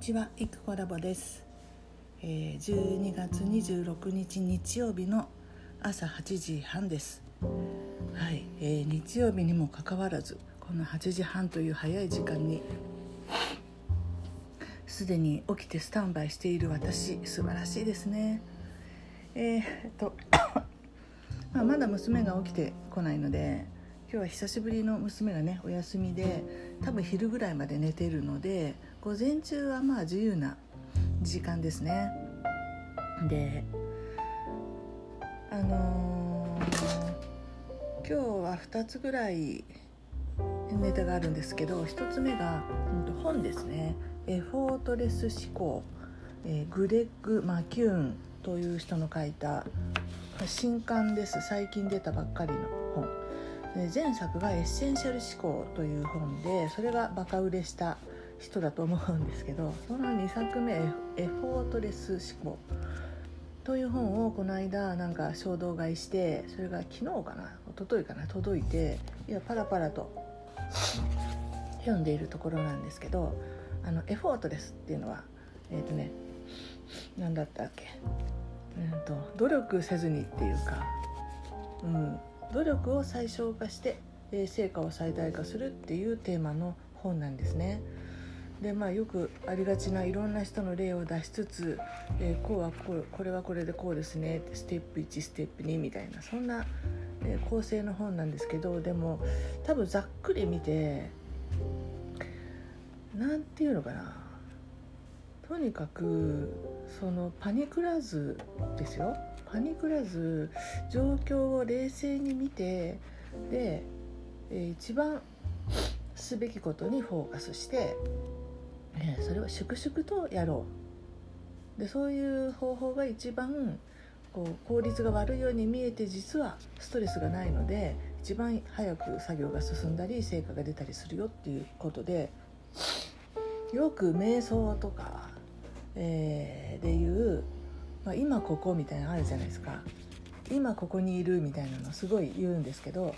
ちは、いくこラボです、えー、12月26日日曜日の朝8時半です。はい、えー、日曜日にもかかわらずこの8時半という早い時間にすでに起きてスタンバイしている私素晴らしいですね。えー、っと まあ、まだ娘が起きてこないので今日は久しぶりの娘がねお休みで多分昼ぐらいまで寝てるので午前中はまあ自由な時間ですね。であのー、今日は2つぐらいネタがあるんですけど1つ目が、うん、本ですね「エフォートレス思考」えー、グレッグ・マキューンという人の書いた新刊です。最近出たばっかりの本。前作が「エッセンシャル思考」という本でそれがバカ売れした人だと思うんですけどその2作目「エフォートレス思考」という本をこの間なんか衝動買いしてそれが昨日かな一昨日かな届いていやパラパラと読んでいるところなんですけどあの effortless っていうのはえっ、ー、とね何だったっけ、うんと、努力せずにっていうか、うん、努力を最小化して、成果を最大化するっていうテーマの本なんですね。でまあよくありがちないろんな人の例を出しつつ、えー、こうはこうこれはこれでこうですねステップ1ステップ2みたいなそんな、えー、構成の本なんですけどでも多分ざっくり見て何て言うのかなとにかくそのパニクらずですよ。パニクらず状況を冷静に見てで、えー、一番すべきことにフォーカスして、え、それを粛々とやろう。でそういう方法が一番こう効率が悪いように見えて実はストレスがないので一番早く作業が進んだり成果が出たりするよっていうことでよく瞑想とかえー、でいう、まあ、今ここみたいなのあるじゃないですか。今ここにいるみたいなのすごい言うんですけど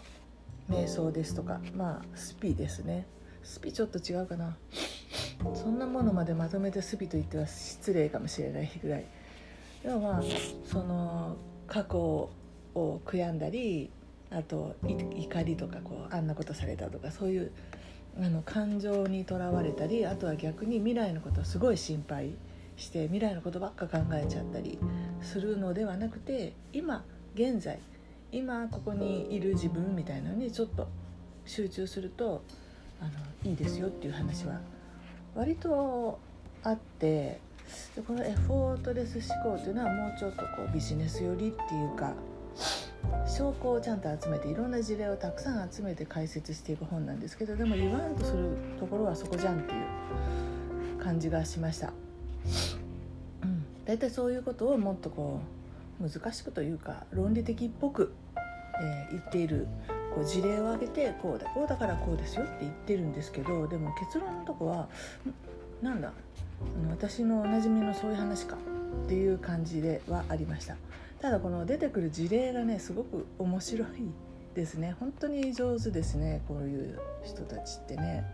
瞑想ですとかまあスピですね。スピちょっと違うかな。そんなものまでまとめてスピと言っては失礼かもしれないぐらい。でもまあその過去を悔やんだりあと怒りとかこうあんなことされたとかそういうあの感情にとらわれたりあとは逆に未来のことをすごい心配して未来のことばっか考えちゃったりするのではなくて今現在今ここにいる自分みたいなのにちょっと集中するとあのいいですよっていう話は割とあってでこのエフォートレス思考っていうのはもうちょっとこうビジネス寄りっていうか証拠をちゃんと集めていろんな事例をたくさん集めて解説していく本なんですけどでも言わんとするところはそこじゃんっていう感じがしました。うん、大体そういうことをもっとこう難しくというか論理的っぽく、えー、言っているこう事例を挙げてこうだこうだからこうですよって言ってるんですけどでも結論のとこはなんだあの私のおなじみのそういう話かっていう感じではありました。ただこの出てくる事例がねすごく面白いですね。本当に上手ですねこういう人たちってね。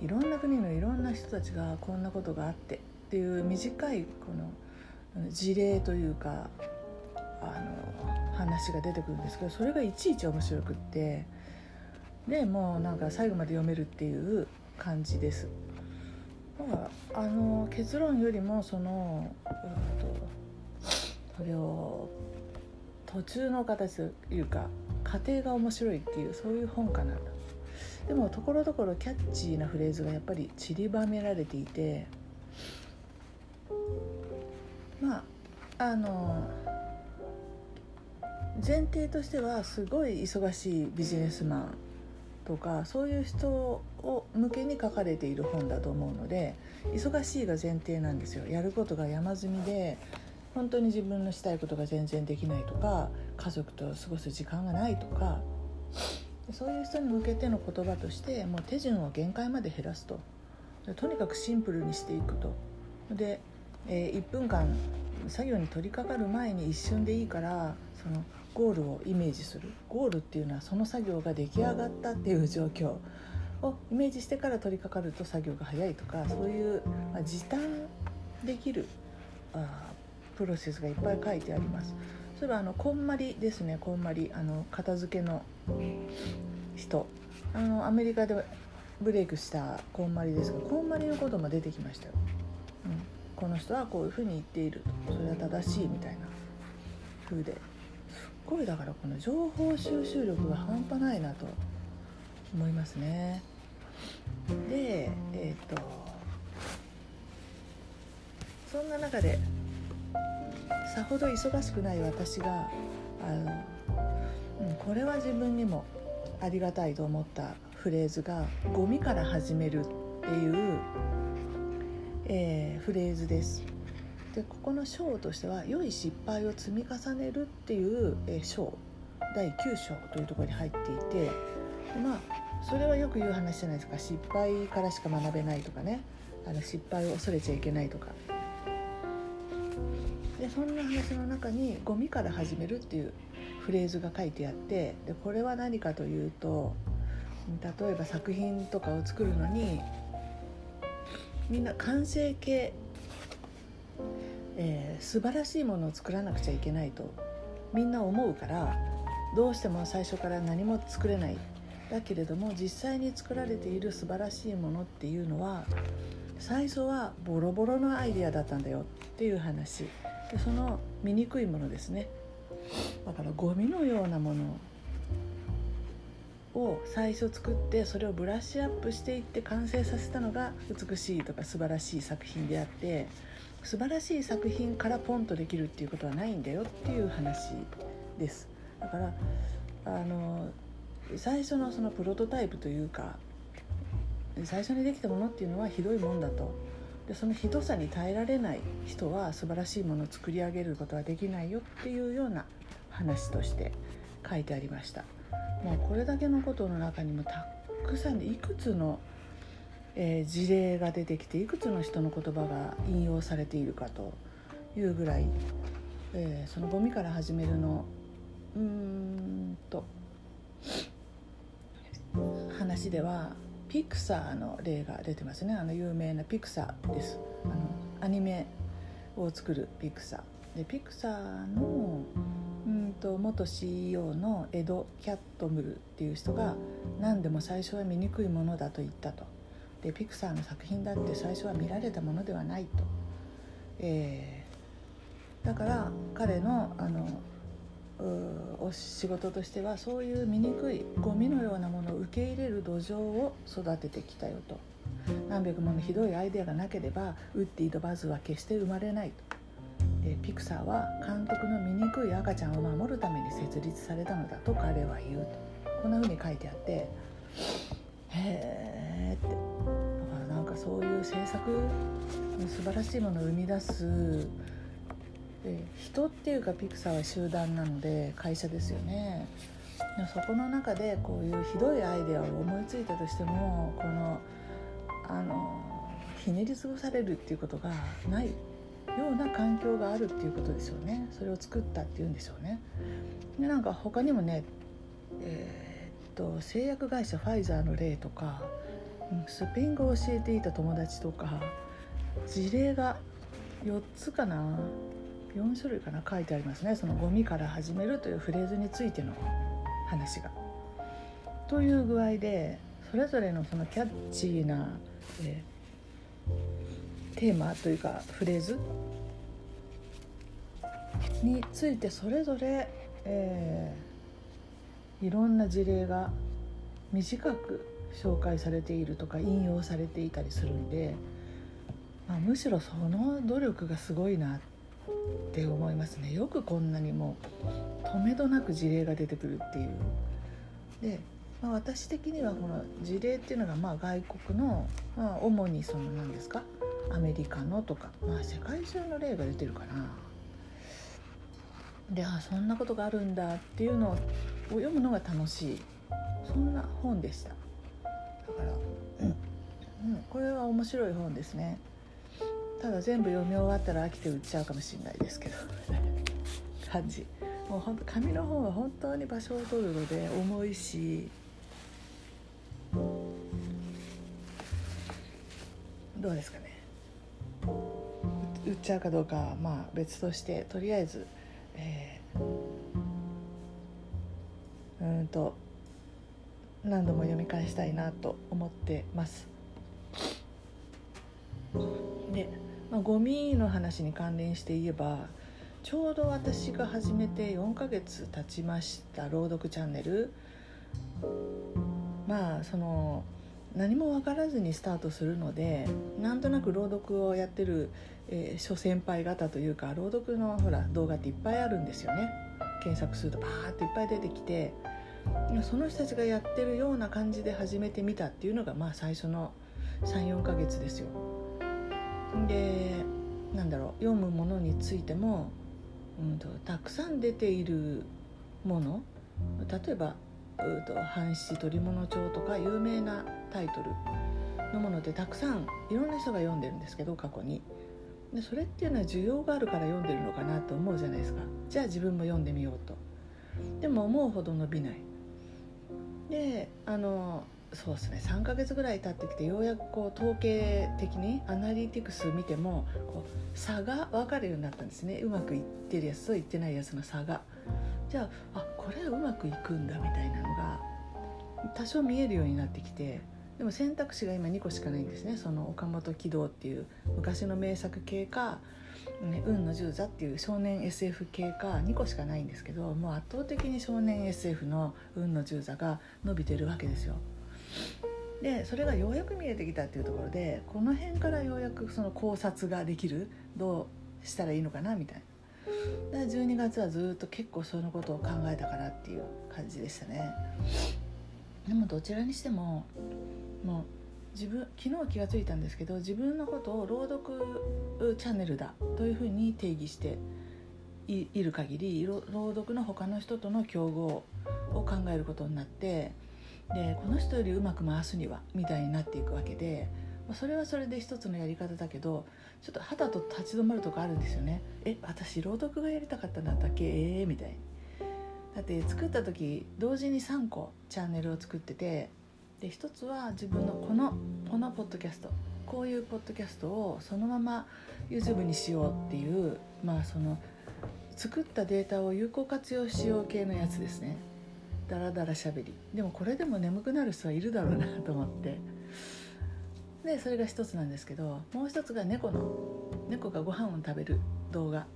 いろんな国のいろんな人たちがこんなことがあってっていう短いこの事例というかあの話が出てくるんですけどそれがいちいち面白くってでもうなんか最後まで読めるっていう感じです。まあ、あの結論よりもその、うんと、それを途中の形というか過程が面白いっていうそういう本かなとでもところどころキャッチーなフレーズがやっぱり散りばめられていてまああの前提としてはすごい忙しいビジネスマンとかそういう人を向けに書かれている本だと思うので忙しいが前提なんですよ。やることが山積みで本当に自分のしたいことが全然できないとか家族と過ごす時間がないとかそういう人に向けての言葉としてもう手順を限界まで減らすと。とにかくシンプルにしていくと。で、えー、1分間作業に取り掛かる前に一瞬でいいからそのゴールをイメージする。ゴールっていうのはその作業が出来上がったっていう状況をイメージしてから取り掛かると作業が早いとかそういう、まあ、時短できるあプロセスがいっぱい書いてあります。そういえばあのこんまりですね。こんまりあの片付けの人。あのアメリカでブレイクしたこんまりですがこんまりのことも出てきましたよ。うん、この人はこういうふうに言っているそれは正しいみたいな風で。ごいだからこの情報収集力が半端ないなと思いますね。でえっ、ー、とそんな中でさほど忙しくない私があの、これは自分にもありがたいと思ったフレーズが「ゴミから始める」っていう、えー、フレーズです。でここの章としては「良い失敗を積み重ねる」っていう、章第9章というところに入っていてまあそれはよく言う話じゃないですか。失敗からしか学べないとかね。あの失敗を恐れちゃいけないとか。でそんな話の中に「ゴミから始める」っていうフレーズが書いてあってでこれは何かというと例えば作品とかを作るのにみんな完成形、えー、素晴らしいものを作らなくちゃいけないとみんな思うからどうしても最初から何も作れない。だけれども実際に作られている素晴らしいものっていうのは最初はボロボロのアイデアだったんだよっていう話。でその醜いものですね。だからゴミのようなものを最初作ってそれをブラッシュアップしていって完成させたのが美しいとか素晴らしい作品であって素晴らしい作品からポンとできるっていうことはないんだよっていう話です。だからあの最初のそのプロトタイプというか最初にできたものっていうのはひどいもんだと。でそのひどさに耐えられない人は素晴らしいものを作り上げることはできないよっていうような話として書いてありました。もうこれだけのことの中にもたくさんいくつの、えー、事例が出てきていくつの人の言葉が引用されているかというぐらい、えー、そのゴミから始めるのうーんと話ではピクサーの例が出てますね。あの有名なピクサーです。あのアニメを作るピクサー。でピクサーのうんと元 CEO のエド・キャットムルっていう人が何でも最初は醜いものだと言ったと。でピクサーの作品だって最初は見られたものではないと、えー、だから彼のあのお仕事としてはそういう醜いゴミのようなものを受け入れる土壌を育ててきたよと。何百ものひどいアイデアがなければウッディとバズは決して生まれないと。でピクサーは監督の醜い赤ちゃんを守るために設立されたのだと彼は言うと。こんな風に書いてあってへえって。そういう制作素晴らしいものを生み出すで人っていうかピクサーは集団なので会社ですよね。そこの中でこういうひどいアイデアを思いついたとしてもこのあのひねり潰されるっていうことがないような環境があるっていうことですよね。それを作ったっていうんでしょうね。でなんか他にもねえー、っと製薬会社ファイザーの例とかスペイン語を教えていた友達とか事例が4つかな？4種類かな？書いてありますね。そのゴミから始めるというフレーズについての話が。という具合でそれぞれのそのキャッチーな、えー、テーマというかフレーズについてそれぞれ、えー、いろんな事例が短く紹介されているとか引用されていたりするんで、まあ、むしろその努力がすごいなって思いますねよくこんなにも止めどなく事例が出てくるっていう。で、まあ、私的にはこの事例っていうのがまあ外国の、まあ、主にその何ですか？アメリカのとか、まあ、世界中の例が出てるかな。であそんなことがあるんだっていうのを読むのが楽しいそんな本でしたから、うん。うん、これは面白い本ですね。ただ全部読み終わったら飽きて売っちゃうかもしれないですけど。感じ。もうほんと紙の本は本当に場所を取るので重いし。どうですかね。売っちゃうかどうかはまあ別としてとりあえず、えー、うんと何度も読み返したいなと思ってます。で、まあ、ゴミの話に関連して言えばちょうど私が始めて4ヶ月経ちました朗読チャンネルまあその何も分からずにスタートするのでなんとなく朗読をやってる、えー、諸先輩方というか朗読のほら動画っていっぱいあるんですよね検索するとバーっていっぱい出てきてその人たちがやってるような感じで始めてみたっていうのがまあ最初の34ヶ月ですよ。でなんだろう読むものについても、うんと、たくさん出ているもの例えば「うと半七鳥物帳」とか有名なタイトルのものでたくさんいろんな人が読んでるんですけど過去に。でそれっていうのは需要があるから読んでるのかなと思うじゃないですかじゃあ自分も読んでみようとでも思うほど伸びないであのそうですね3ヶ月ぐらい経ってきてようやくこう統計的にアナリティクス見てもこう差が分かるようになったんですね。うまくいってるやつといってないやつの差が。じゃああこれはうまくいくんだみたいなのが多少見えるようになってきてでも選択肢が今2個しかないんですね。その岡本喜道っていう昔の名作系かね、運の十座っていう少年 SF 系か2個しかないんですけどもう圧倒的に少年 SF の運の十座が伸びてるわけですよ。でそれがようやく見えてきたっていうところでこの辺からようやくその考察ができるどうしたらいいのかなみたいな。だから12月はずっと結構そのことを考えたからっていう感じでしたね。でもどちらにしてももう自分昨日気が付いたんですけど自分のことを朗読チャンネルだというふうに定義している限り朗読の他の人との競合を考えることになってでこの人よりうまく回すにはみたいになっていくわけでそれはそれで一つのやり方だけどちょっと肌と立ち止まるとこあるんですよね。え私朗読がやりたかったんだったっけ？えー、みたいに。だって作った時同時に3個チャンネルを作っててで一つは自分のこのこのポッドキャストこういうポッドキャストをそのまま YouTube にしようっていうまあその作ったデータを有効活用しよう系のやつですね。ダラダラしゃべり。でもこれでも眠くなる人はいるだろうなと思って。でそれが一つなんですけどもう一つが猫の猫がご飯を食べる動画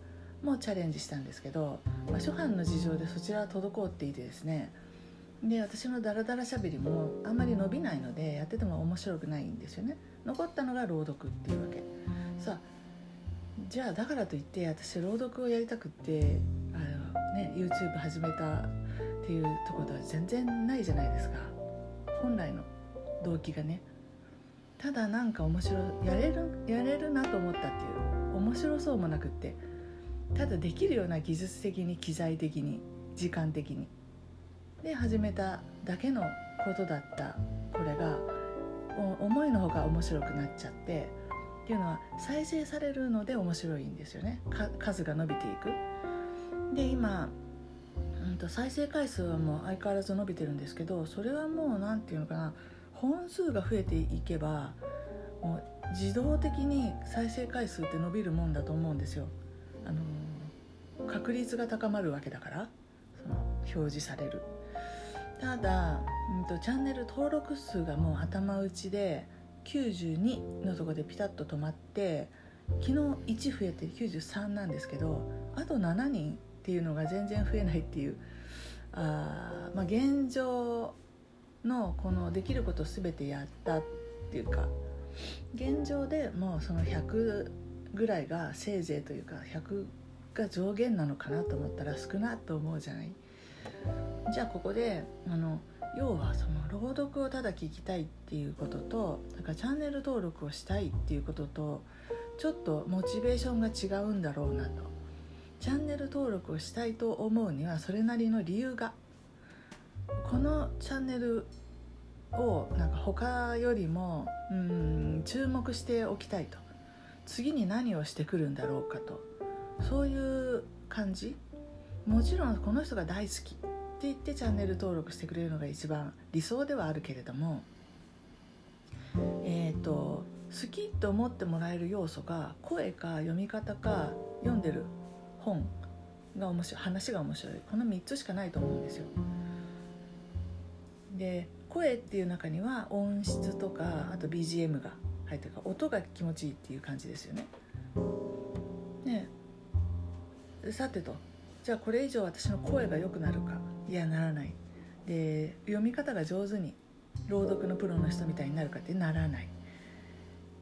もチャレンジしたんですけど、まあ、初版の事情でそちらは滞っていてですねで私のダラダラしゃべりもあんまり伸びないのでやってても面白くないんですよね。残ったのが朗読っていうわけ。さあじゃあだからといって私朗読をやりたくってあの、ね、YouTube 始めたっていうところとは全然ないじゃないですか。本来の動機がね。ただなんか面白やれるやれるなと思ったっていう面白そうもなくってただできるような技術的に機材的に時間的にで始めただけのことだったこれが思いのほか面白くなっちゃってっていうのは再生されるので面白いんですよね数が伸びていく。で今、うんと、再生回数はもう相変わらず伸びてるんですけどそれはもう何て言うのかな本数が増えていけばもう自動的に再生回数って伸びるもんだと思うんですよ。あの確率が高まるわけだからその表示される。ただ、うんと、チャンネル登録数がもう頭打ちで92のとこでピタッと止まって昨日1増えて93なんですけどあと7人っていうのが全然増えないっていうあ、まあ、現状のこのできること全てやったっていうか現状でもうその100ぐらいがせいぜいというか100が上限なのかなと思ったら少なと思うじゃない。じゃあここであの要はその朗読をただ聞きたいっていうこととだからチャンネル登録をしたいっていうこととちょっとモチベーションが違うんだろうなと。チャンネル登録をしたいと思うにはそれなりの理由が。このチャンネルをなんか他よりもうん注目しておきたいと。次に何をしてくるんだろうかと。そういう感じ。もちろんこの人が大好き。って言ってチャンネル登録してくれるのが一番理想ではあるけれどもえっ、と好きと思ってもらえる要素が声か読み方か読んでる本が面白い話が面白いこの3つしかないと思うんですよ。で声っていう中には音質とかあと BGM が入ってるから音が気持ちいいっていう感じですよね。ねさてとじゃあこれ以上私の声が良くなるかいやならない。で読み方が上手に朗読のプロの人みたいになるかってならない。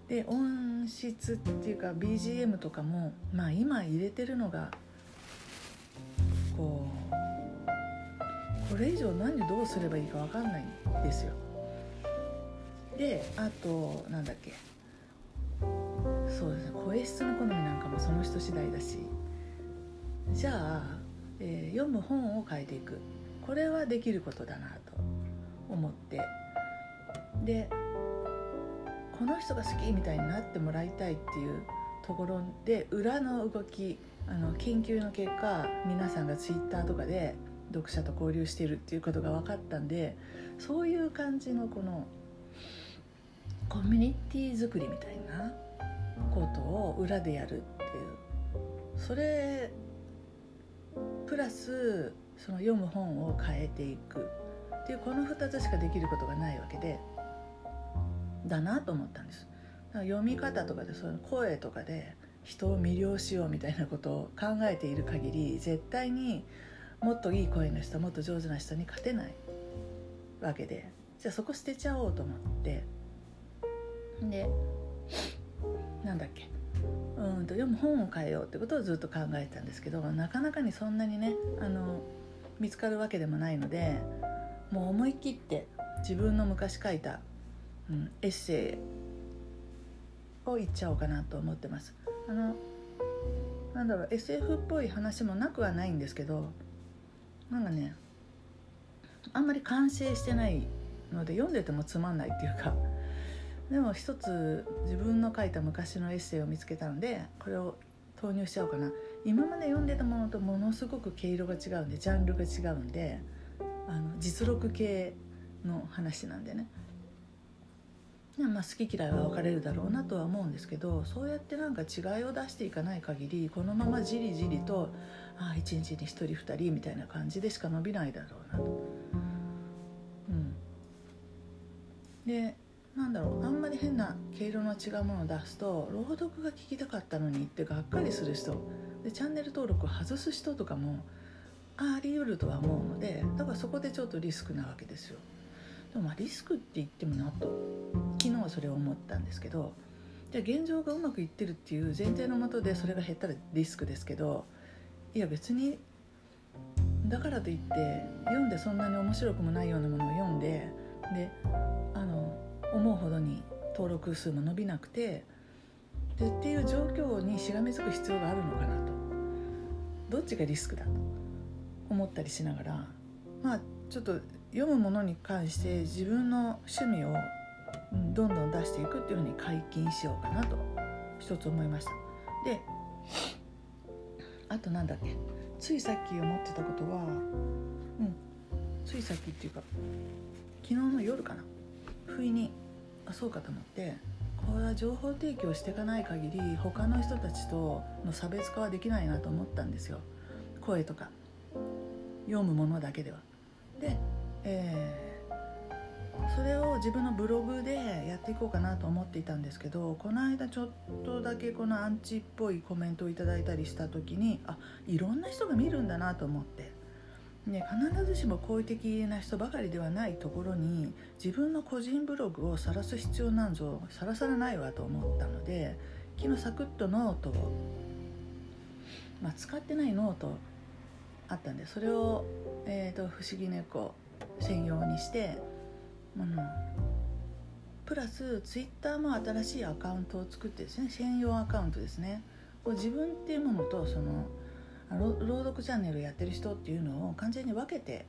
で音質っていうか BGM とかもまあ今入れてるのがこうこれ以上何でどうすればいいか分かんないんですよ。であとなんだっけ。そうですね。声質の好みなんかもその人次第だし。じゃあ、えー、読む本を変えていく。これはできることだなと思って。でこの人が好きみたいになってもらいたいっていうところで裏の動きあの研究の結果皆さんがツイッターとかで読者と交流しているっていうことが分かったんでそういう感じのこのコミュニティ作りみたいなことを裏でやるっていう。それプラスその読む本を変えていく。っていうこの2つしかできることがないわけでだなと思ったんです。読み方とかでその声とかで人を魅了しようみたいなことを考えている限り絶対にもっといい声の人もっと上手な人に勝てないわけでじゃあそこ捨てちゃおうと思って。でなんだっけ。うんと読む本を変えようってことをずっと考えてたんですけどなかなかにそんなにねあの見つかるわけでもないのでもう思い切って自分の昔書いた、うん、エッセイを言っちゃおうかなと思ってます。あのなんだろう SF っぽい話もなくはないんですけどなんかねあんまり完成してないので読んでてもつまんないっていうかでも一つ自分の書いた昔のエッセイを見つけたのでこれを投入しちゃおうかな今まで読んでたものとものすごく毛色が違うんでジャンルが違うんであの実録系の話なんでねまあ、好き嫌いは分かれるだろうなとは思うんですけどそうやってなんか違いを出していかない限りこのままじりじりとああ1日に1人2人みたいな感じでしか伸びないだろうなと。うん、でなんだろうあんまり変な毛色の違うものを出すと朗読が聞きたかったのにってがっかりする人でチャンネル登録を外す人とかもあり得るとは思うのでだからそこでちょっとリスクなわけですよ。でもまあリスクって言ってもなと昨日はそれを思ったんですけどじゃあ現状がうまくいってるっていう前提のもとでそれが減ったらリスクですけどいや別にだからといって読んでそんなに面白くもないようなものを読んでであの思うほどに登録数も伸びなくてでっていう状況にしがみつく必要があるのかなとどっちがリスクだと思ったりしながらまあちょっと読むものに関して自分の趣味をどんどん出していくっていうふうに解禁しようかなと一つ思いました。であとなんだっけ？ついさっき思ってたことはうんついさっきっていうか昨日の夜かな？不意にあそうかと思ってこれは情報提供していかない限り他の人たちとの差別化はできないなと思ったんですよ声とか読むものだけでは。で、えー、それを自分のブログでやっていこうかなと思っていたんですけどこの間ちょっとだけこのアンチっぽいコメントをいただいたりした時にあいろんな人が見るんだなと思って。ね、必ずしも好意的な人ばかりではないところに自分の個人ブログを晒す必要なんぞさらさらないわと思ったので昨日サクッとノートを、まあ、使ってないノートあったんでそれを、えーと、不思議猫専用にして、うん、プラスツイッターも新しいアカウントを作ってですね専用アカウントですね。こう自分っていうものとその朗読チャンネルやってる人っていうのを完全に分けて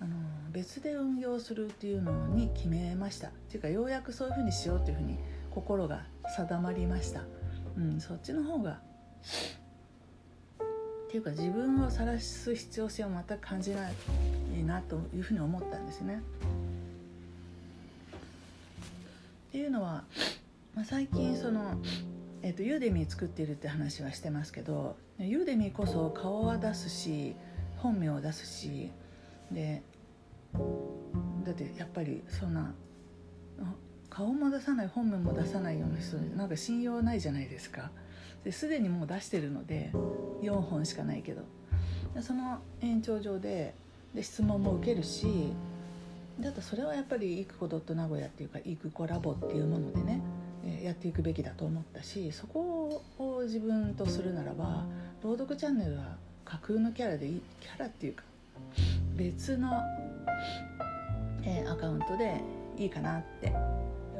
あの別で運用するっていうのに決めましたっていうかようやくそういうふうにしようっていうふうに心が定まりました、うん、そっちの方がっていうか自分を晒す必要性を全く感じないなというふうに思ったんですね。っていうのは、まあ、最近その、えーと、ユーデミー作ってるって話はしてますけどユーデミーこそ顔は出すし本名を出すしでだってやっぱりそんな顔も出さない本名も出さないような人なんか信用ないじゃないですか。ですでにもう出してるので4本しかないけど。その延長上でで質問も受けるしだとそれはやっぱり「イクコドット名古屋」っていうか「イクコラボ」っていうものでねやっていくべきだと思ったしそこを自分とするならば朗読チャンネルは架空のキャラでいいキャラっていうか別の、えー、アカウントでいいかなってう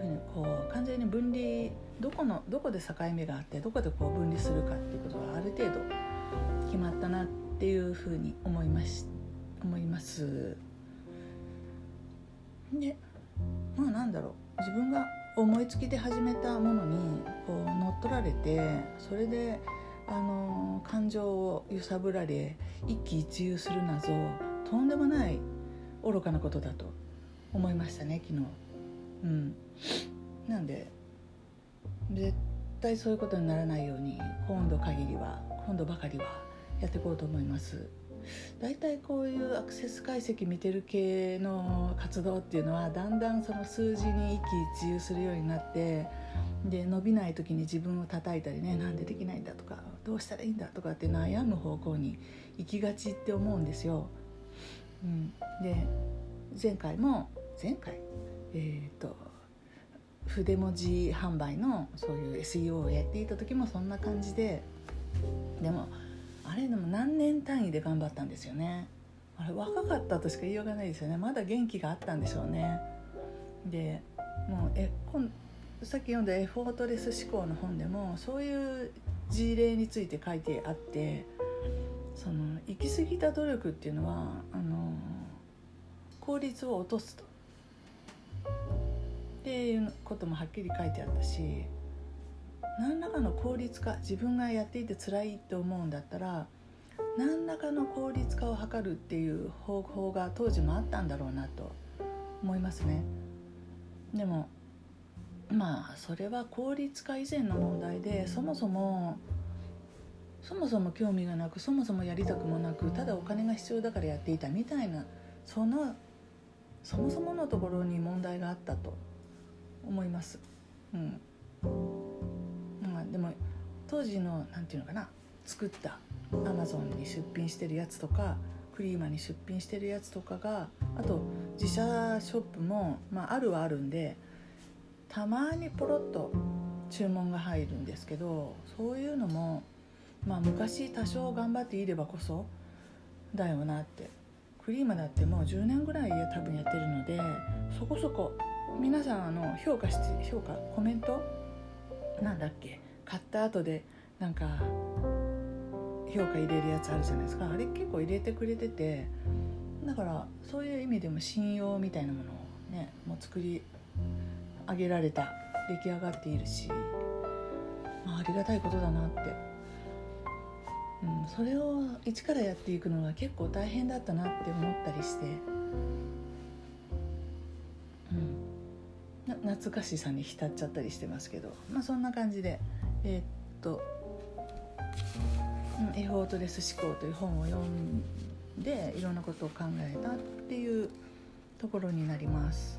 ふうにこう完全に分離どこのどこで境目があってどこでこう分離するかっていうことがある程度決まったなっていうふうに思いまし思います。でまあなんだろう自分が思いつきで始めたものにこう乗っ取られてそれであの感情を揺さぶられ一喜一憂する謎とんでもない愚かなことだと思いましたね昨日。うん、なんで絶対そういうことにならないように今度限りは今度ばかりはやっていこうと思います。大体こういうアクセス解析見てる系の活動っていうのはだんだんその数字に一喜一憂するようになってで伸びない時に自分を叩いたりねなんでできないんだとかどうしたらいいんだとかって悩む方向に行きがちって思うんですよ。うん、で前回も前回えっ、ー、と筆文字販売のそういう SEO をやっていた時もそんな感じででもあれでも何年単位で頑張ったんですよね。あれ若かったとしか言いようがないですよね。まだ元気があったんでしょうね。でもうえさっき読んだエフォートレス思考の本でもそういう事例について書いてあってその行き過ぎた努力っていうのはあの効率を落とすと。っていうこともはっきり書いてあったし何らかの効率化自分がやっていて辛いって思うんだったら何らかの効率化を図るっていう方法が当時もあったんだろうなと思いますね。でもまあそれは効率化以前の問題でそもそもそもそも興味がなくそもそもやりたくもなくただお金が必要だからやっていたみたいなそのそもそものところに問題があったと思います。うんでも当時の何て言うのかな作ったアマゾンに出品してるやつとかクリーマに出品してるやつとかがあと自社ショップも、まあ、あるはあるんでたまにポロッと注文が入るんですけどそういうのも、まあ、昔多少頑張っていればこそだよなって。クリーマだってもう10年ぐらい多分やってるのでそこそこ皆さんあの評価して評価コメント？なんだっけ？買った後でなんか評価入れるやつあるじゃないですか。あれ結構入れてくれててだからそういう意味でも信用みたいなものをねもう作り上げられた出来上がっているし、まあ、ありがたいことだなって、うん、それを一からやっていくのが結構大変だったなって思ったりして、うん、懐かしさに浸っちゃったりしてますけど、まあ、そんな感じで。えー、っと「エフォートレス思考」という本を読んでいろんなことを考えたっていうところになります。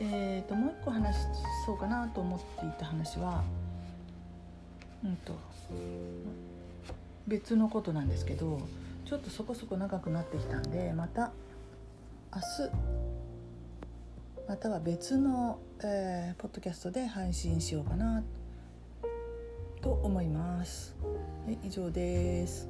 えーと、もう一個話そうかなと思っていた話は、うんと、別のことなんですけどちょっとそこそこ長くなってきたんでまた明日または別の、えー、ポッドキャストで配信しようかなと思います。はい、以上です。